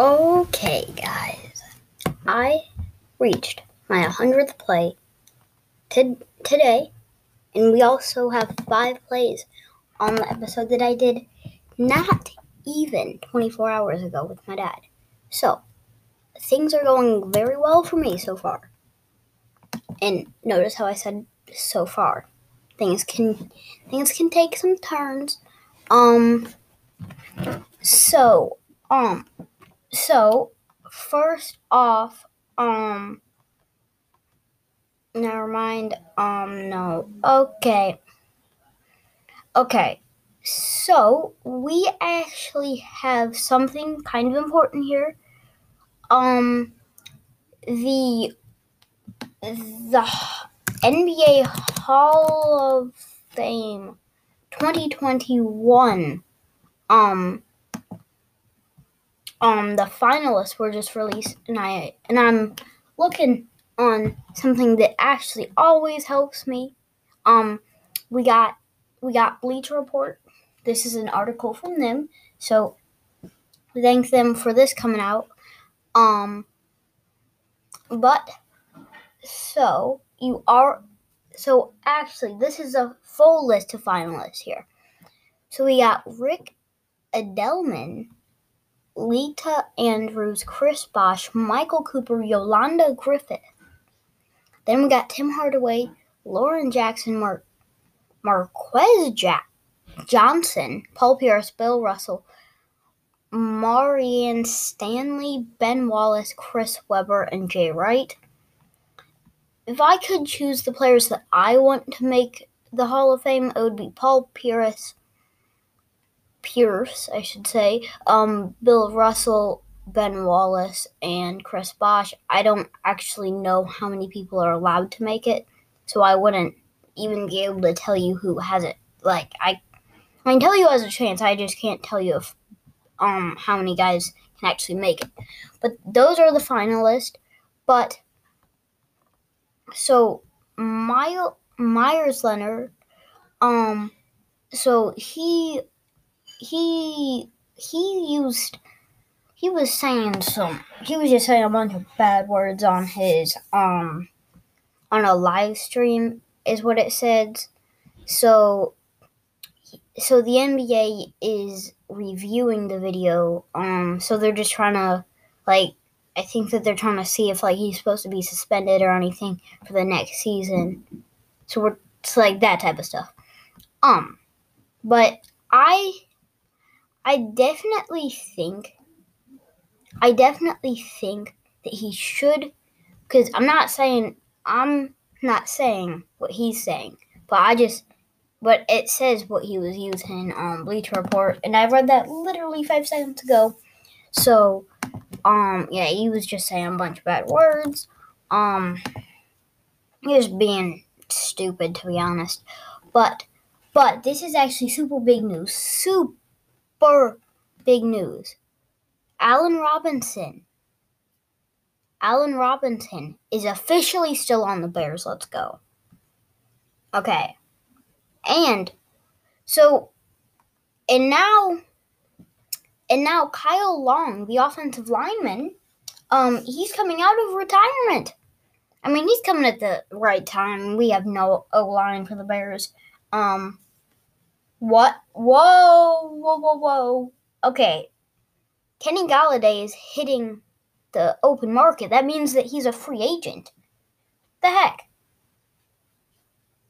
Okay, guys, I reached my 100th play t- today, and we also have five plays on the episode that I did not even 24 hours ago with my dad. So, things are going very well for me so far. And notice how I said so far. Things can things can take some turns. Um so, um so first off, um never mind. Um no. Okay. Okay. So, we actually have something kind of important here. Um the the NBA Hall of Fame 2021 um um the finalists were just released and I and I'm looking on something that actually always helps me. Um we got we got Bleacher Report. This is an article from them. So thank them for this coming out. Um but so you are so actually this is a full list of finalists here. So we got Rick Adelman, Lita Andrews, Chris Bosh, Michael Cooper, Yolanda Griffith. Then we got Tim Hardaway, Lauren Jackson, Mar- Marques Jack- Johnson, Paul Pierce, Bill Russell, Marianne Stanley, Ben Wallace, Chris Webber, and Jay Wright. If I could choose the players that I want to make the Hall of Fame, it would be Paul Pierce, Pierce, I should say, um, Bill Russell, Ben Wallace, and Chris Bosh. I don't actually know how many people are allowed to make it, so I wouldn't even be able to tell you who has it. Like I, I can tell you has a chance. I just can't tell you if um how many guys can actually make it. But those are the finalists. But so My- Meyers Leonard, um, so he he he used he was saying some he was just saying a bunch of bad words on his um on a live stream is what it said. So so the NBA is reviewing the video. Um so they're just trying to like I think that they're trying to see if like he's supposed to be suspended or anything for the next season. So we're it's like that type of stuff. Um but I I definitely think I definitely think that he should cuz I'm not saying I'm not saying what he's saying, but I just but it says what he was using on Bleacher Report and I read that literally 5 seconds ago. So um, yeah, he was just saying a bunch of bad words. Um, he was being stupid, to be honest. But, but this is actually super big news. Super big news. Allen Robinson. Allen Robinson is officially still on the Bears. Let's go. Okay. And so, and now and now Kyle Long, the offensive lineman, um, he's coming out of retirement. I mean, he's coming at the right time. We have no O line for the Bears. Um, what? Whoa, whoa, whoa, whoa. Okay, Kenny Golladay is hitting the open market. That means that he's a free agent. The heck.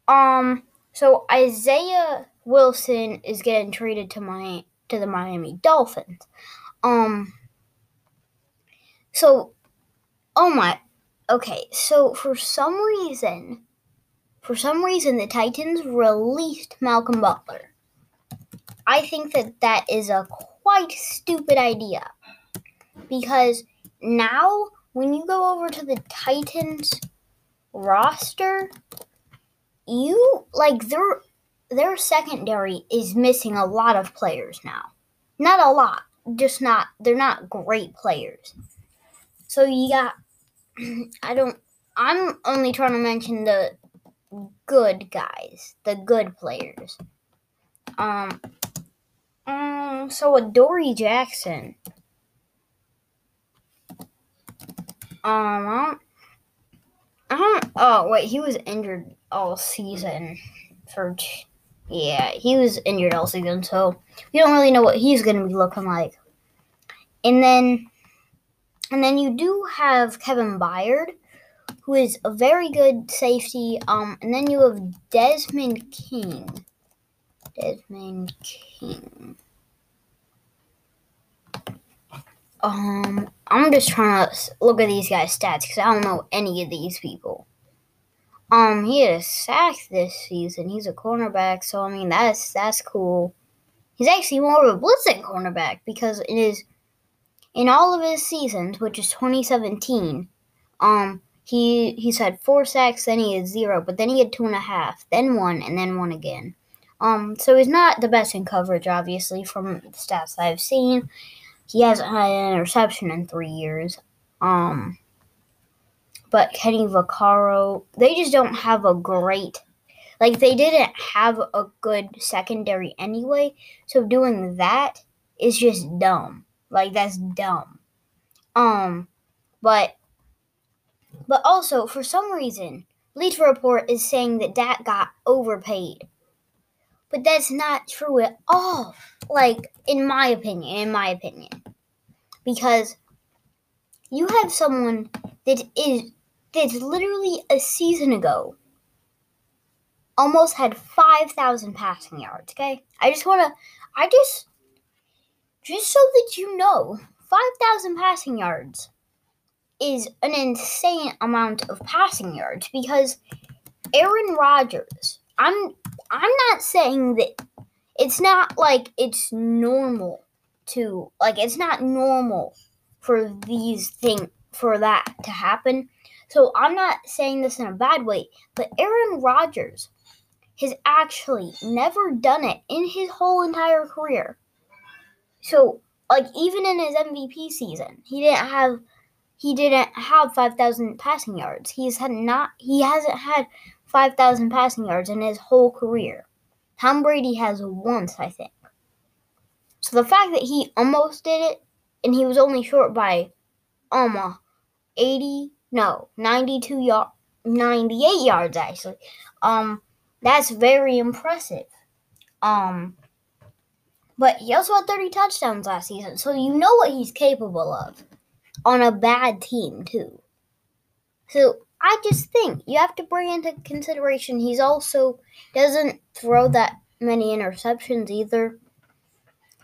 Um, so Isaiah Wilson is getting traded to my to the Miami Dolphins. Um so oh my okay, so for some reason for some reason the Titans released Malcolm Butler. I think that that is a quite stupid idea because now when you go over to the Titans roster, you like their their secondary is missing a lot of players now. Not a lot, just not they're not great players. So you got I don't I'm only trying to mention the good guys, the good players. Um um so Dory Jackson Um, I don't. Oh wait, he was injured all season. For yeah, he was injured all season, so we don't really know what he's gonna be looking like. And then, and then you do have Kevin Byard, who is a very good safety. Um, and then you have Desmond King. Desmond King. Um, I'm just trying to look at these guys' stats because I don't know any of these people. Um, he had a sack this season. He's a cornerback, so I mean that's that's cool. He's actually more of a blitzing cornerback because in his in all of his seasons, which is 2017, um, he he's had four sacks, then he had zero, but then he had two and a half, then one, and then one again. Um, so he's not the best in coverage, obviously, from the stats I've seen. He hasn't had an interception in three years. Um, but Kenny Vaccaro, they just don't have a great, like they didn't have a good secondary anyway. So doing that is just dumb. Like that's dumb. Um, but but also for some reason, Bleacher Report is saying that Dak got overpaid. But that's not true at all. Like in my opinion, in my opinion, because you have someone that is that's literally a season ago almost had 5,000 passing yards, okay? I just want to I just just so that you know, 5,000 passing yards is an insane amount of passing yards because Aaron Rodgers, I'm I'm not saying that it's not like it's normal to like it's not normal for these things for that to happen. So I'm not saying this in a bad way, but Aaron Rodgers has actually never done it in his whole entire career. So like even in his MVP season, he didn't have he didn't have 5,000 passing yards. He's had not he hasn't had 5,000 passing yards in his whole career. Tom Brady has once, I think. So the fact that he almost did it and he was only short by almost 80 no, 92 yard 98 yards actually. Um that's very impressive. Um but he also had 30 touchdowns last season, so you know what he's capable of on a bad team too. So I just think you have to bring into consideration he's also doesn't throw that many interceptions either.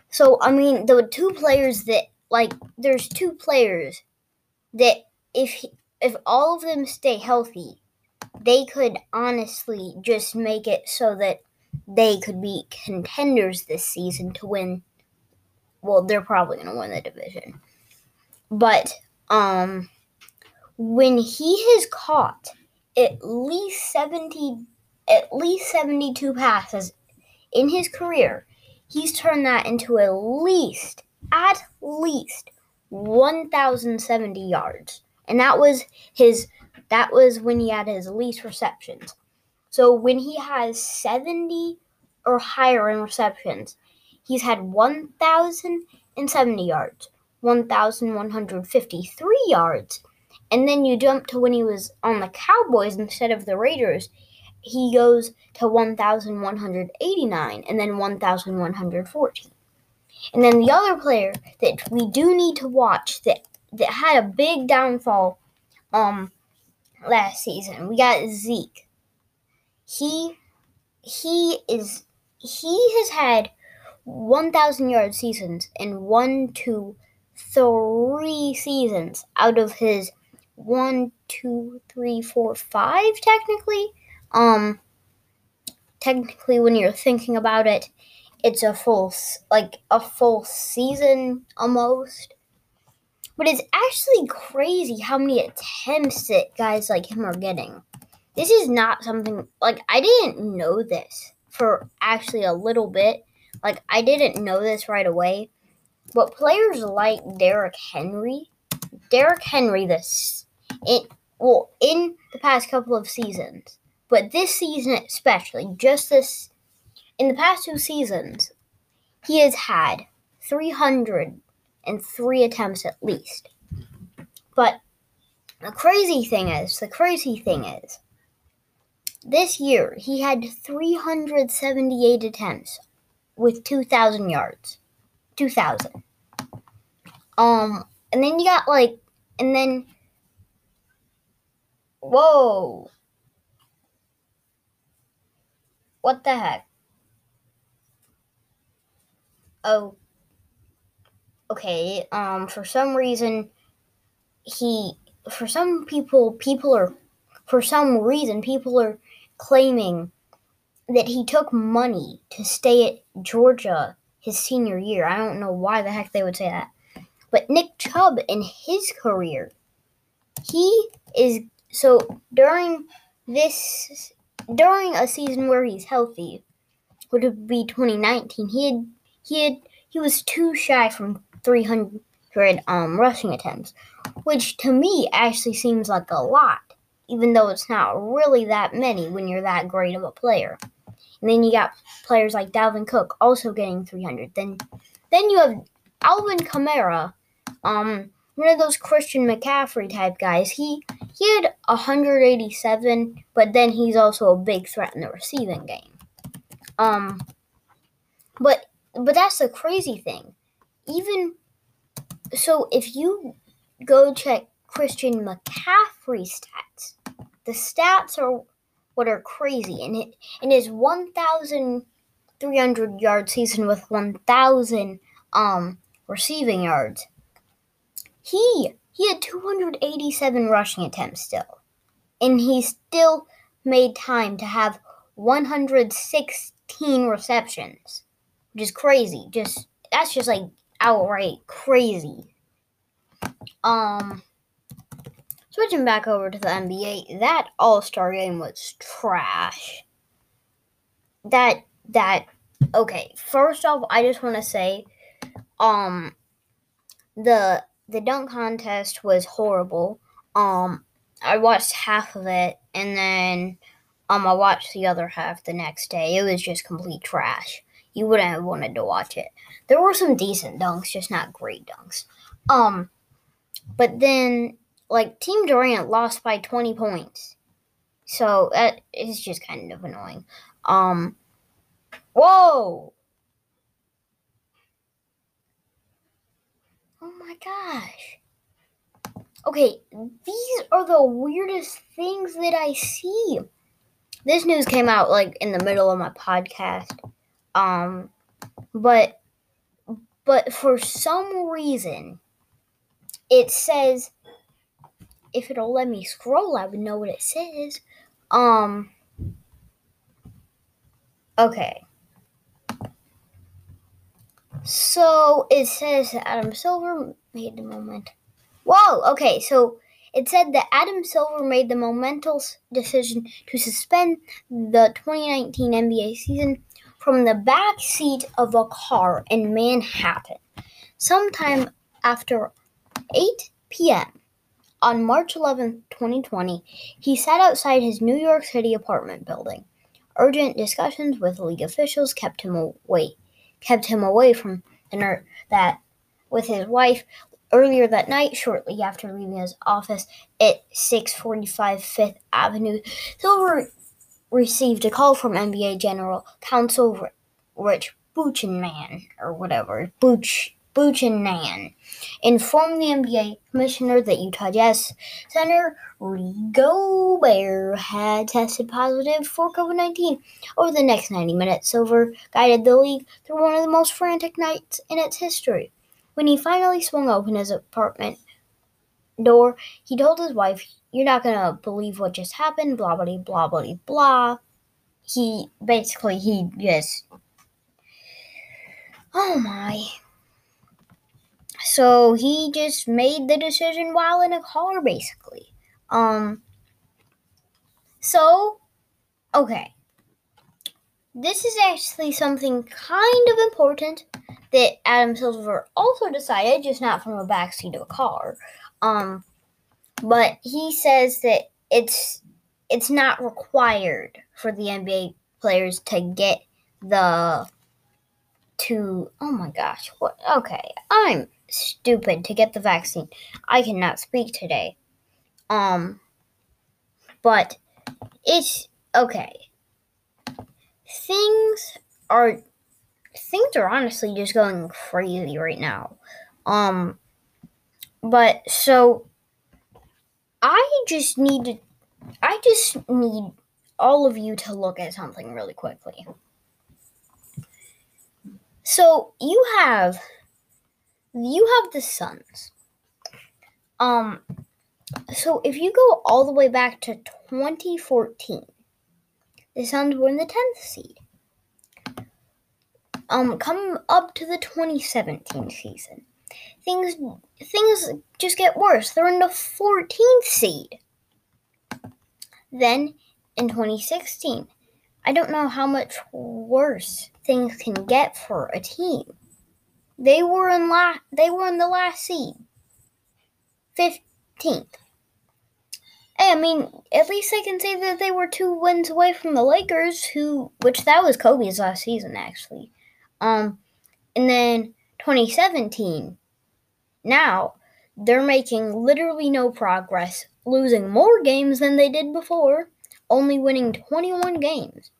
So I mean, the two players that like there's two players that if he, if all of them stay healthy, they could honestly just make it so that they could be contenders this season to win. Well, they're probably going to win the division. But um when he has caught at least 70 at least 72 passes in his career, he's turned that into at least at least 1070 yards. And that was his that was when he had his least receptions. So when he has 70 or higher in receptions, he's had 1070 yards, 1153 yards. And then you jump to when he was on the Cowboys instead of the Raiders, he goes to 1189 and then 1114. And then the other player that we do need to watch that that had a big downfall um last season. We got Zeke. He he is he has had 1000 yard seasons in one, two, three seasons out of his one, two, three, four, five technically. Um technically when you're thinking about it, it's a full like a full season almost. But it's actually crazy how many attempts that guys like him are getting. This is not something like I didn't know this for actually a little bit. Like I didn't know this right away. But players like Derrick Henry, Derrick Henry this it well in the past couple of seasons, but this season especially, just this in the past two seasons, he has had 303 attempts at least. But the crazy thing is, the crazy thing is, this year he had 378 attempts with 2,000 yards. 2,000. Um, and then you got like, and then, whoa. What the heck? Oh, okay. Um, for some reason, he, for some people, people are, for some reason, people are claiming that he took money to stay at Georgia his senior year. I don't know why the heck they would say that. But Nick Chubb in his career, he is so during this during a season where he's healthy, would be 2019. He had he had he was too shy from 300 um rushing attempts, which to me actually seems like a lot, even though it's not really that many when you're that great of a player. And then you got players like Dalvin Cook also getting 300. Then then you have Alvin Kamara, um, one of those Christian McCaffrey type guys. He he had 187, but then he's also a big threat in the receiving game. Um, but but that's the crazy thing. Even so, if you go check Christian McCaffrey stats, the stats are what are crazy. And it in his 1,300 yard season with 1,000 um receiving yards, he he had 287 rushing attempts still, and he still made time to have 116 receptions, which is crazy. Just that's just like outright crazy. Um. Switching back over to the NBA, that All Star game was trash. That that okay. First off, I just want to say, um, the the dunk contest was horrible. Um, I watched half of it, and then um, I watched the other half the next day. It was just complete trash. You wouldn't have wanted to watch it. There were some decent dunks, just not great dunks. Um, but then like Team Durant lost by 20 points. So that is just kind of annoying. Um whoa. Oh my gosh. Okay, these are the weirdest things that I see. This news came out like in the middle of my podcast. Um but but for some reason it says if it'll let me scroll, I would know what it says. Um. Okay. So it says Adam Silver made the moment. Whoa. Okay. So it said that Adam Silver made the momentous decision to suspend the 2019 NBA season from the back seat of a car in Manhattan, sometime after 8 p.m. On March 11, 2020, he sat outside his New York City apartment building. Urgent discussions with league officials kept him away kept him away from dinner that with his wife earlier that night shortly after leaving his office at 645 Fifth Avenue. Silver received a call from NBA General Counsel Rich Buchanan or whatever. Buch Buchanan informed the NBA commissioner that Utah Jazz center Rudy Gobert had tested positive for COVID 19. Over the next 90 minutes, Silver guided the league through one of the most frantic nights in its history. When he finally swung open his apartment door, he told his wife, You're not going to believe what just happened, blah, blah, blah, blah, blah. He basically, he just. Oh my. So he just made the decision while in a car, basically. Um. So, okay. This is actually something kind of important that Adam Silver also decided, just not from a backseat of a car. Um, but he says that it's it's not required for the NBA players to get the to oh my gosh what okay i'm stupid to get the vaccine. I cannot speak today. Um, but it's okay. Things are things are honestly just going crazy right now. Um, but so I just need to, I just need all of you to look at something really quickly. So you have you have the Suns. Um so if you go all the way back to 2014, the Suns were in the 10th seed. Um come up to the 2017 season. Things things just get worse. They're in the 14th seed. Then in 2016, I don't know how much worse things can get for a team. They were in la- they were in the last seed. 15th. Hey, I mean, at least I can say that they were two wins away from the Lakers, who which that was Kobe's last season actually. Um and then 2017. Now, they're making literally no progress, losing more games than they did before, only winning 21 games.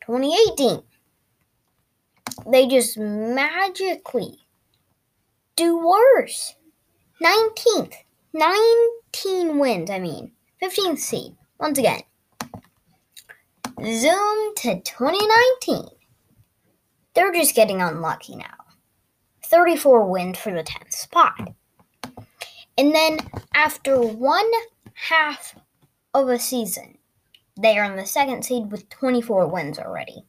2018, they just magically do worse. 19th, 19 wins, I mean, 15th seed. Once again, zoom to 2019. They're just getting unlucky now. 34 wins for the 10th spot. And then after one half of a season, they are in the second seed with 24 wins already.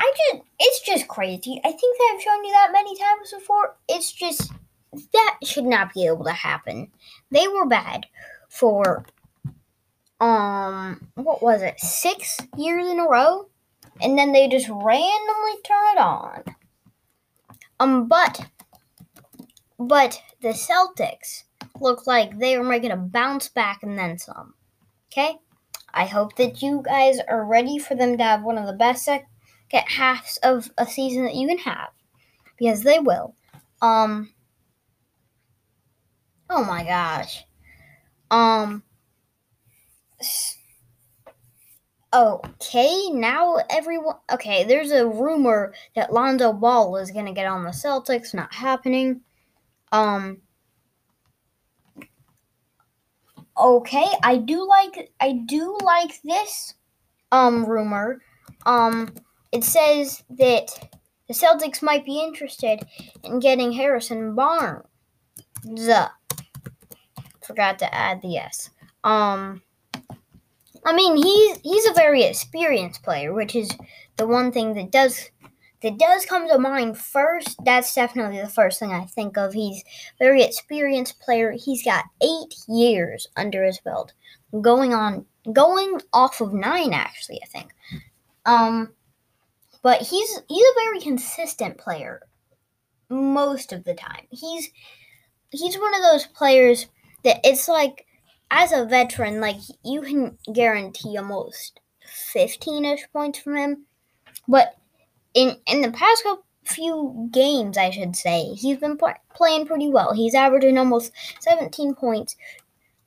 I just, it's just crazy. I think that I've shown you that many times before. It's just, that should not be able to happen. They were bad for, um, what was it, six years in a row? And then they just randomly turn it on. Um, but, but the Celtics look like they are making a bounce back and then some. Okay? I hope that you guys are ready for them to have one of the best second halves of a season that you can have. Because they will. Um Oh my gosh. Um Okay, now everyone Okay, there's a rumor that Lonzo Ball is to get on the Celtics, not happening. Um okay, I do like I do like this um rumor. Um it says that the Celtics might be interested in getting Harrison Barnes. Forgot to add the S. Um I mean he's he's a very experienced player, which is the one thing that does that does come to mind first. That's definitely the first thing I think of. He's very experienced player. He's got eight years under his belt, going on going off of nine actually. I think. Um, but he's he's a very consistent player most of the time. He's he's one of those players that it's like as a veteran, like you can guarantee almost 15ish points from him. But in in the past few games, I should say, he's been pl- playing pretty well. He's averaging almost 17 points,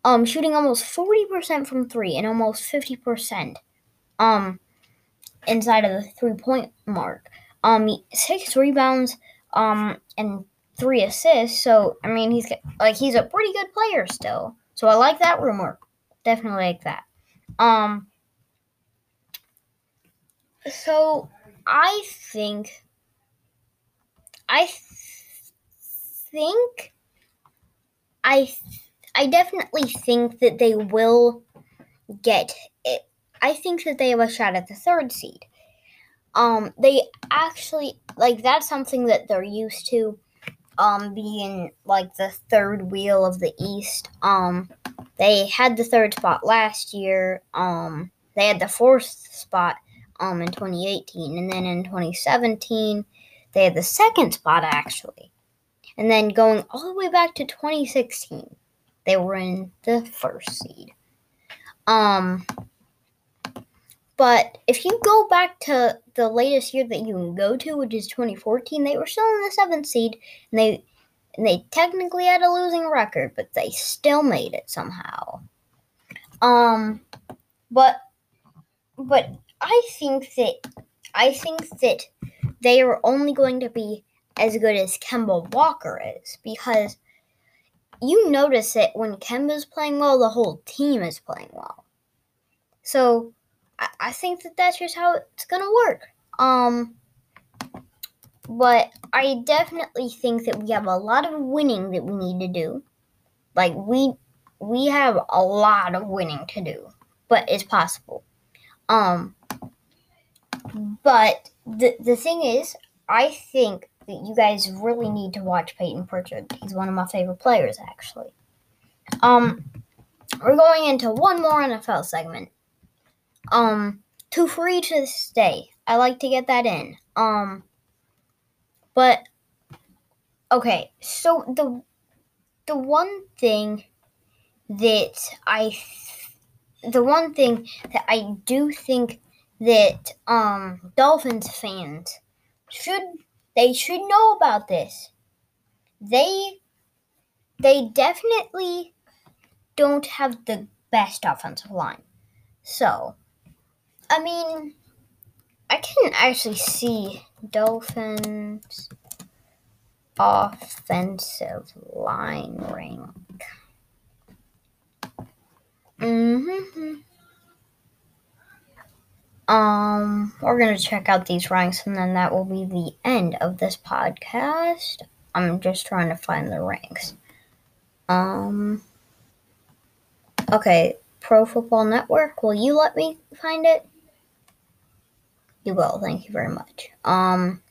um, shooting almost 40% from three and almost 50% um inside of the three point mark. Um, six rebounds, um, and three assists. So I mean, he's like he's a pretty good player still. So I like that rumor. Definitely like that. Um. So I think I think I I definitely think that they will get. I think that they have a shot at the third seed. Um, they actually like that's something that they're used to. Um, being like the third wheel of the East. Um, they had the third spot last year. Um, they had the fourth spot um, in 2018. And then in 2017, they had the second spot actually. And then going all the way back to 2016, they were in the first seed. Um, but if you go back to the latest year that you can go to, which is 2014, they were still in the seventh seed, and they and they technically had a losing record, but they still made it somehow. Um, but but I think that I think that they are only going to be as good as Kemba Walker is because you notice that when Kemba's playing well, the whole team is playing well. So I, think that that's just how it's gonna work. Um, but I definitely think that we have a lot of winning that we need to do. Like we we have a lot of winning to do, but it's possible. Um, but the the thing is, I think that you guys really need to watch Payton Pritchard. He's one of my favorite players, actually. Um, we're going into one more NFL segment. Um, two free to stay. I like to get that in. Um, but okay, so the the one thing that I the one thing that I do think that um Dolphins fans should they should know about this. They they definitely don't have the best offensive line. So, I mean, I can actually see Dolphins offensive line rank. Mm-hmm. Um, we're gonna check out these ranks, and then that will be the end of this podcast. I'm just trying to find the ranks. Um. Okay, Pro Football Network. Will you let me find it? You will. Thank you very much. Um.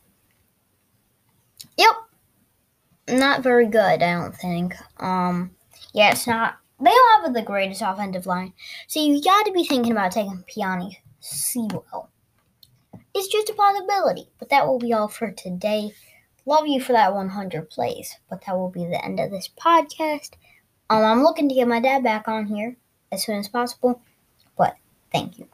Yep. Not very good, I don't think. Um. Yeah, it's not. They don't have the greatest offensive line, so you got to be thinking about taking Penei Sewell. It's just a possibility, but that will be all for today. Love you for that 100 plays, but that will be the end of this podcast. Um, I'm looking to get my dad back on here as soon as possible, but thank you.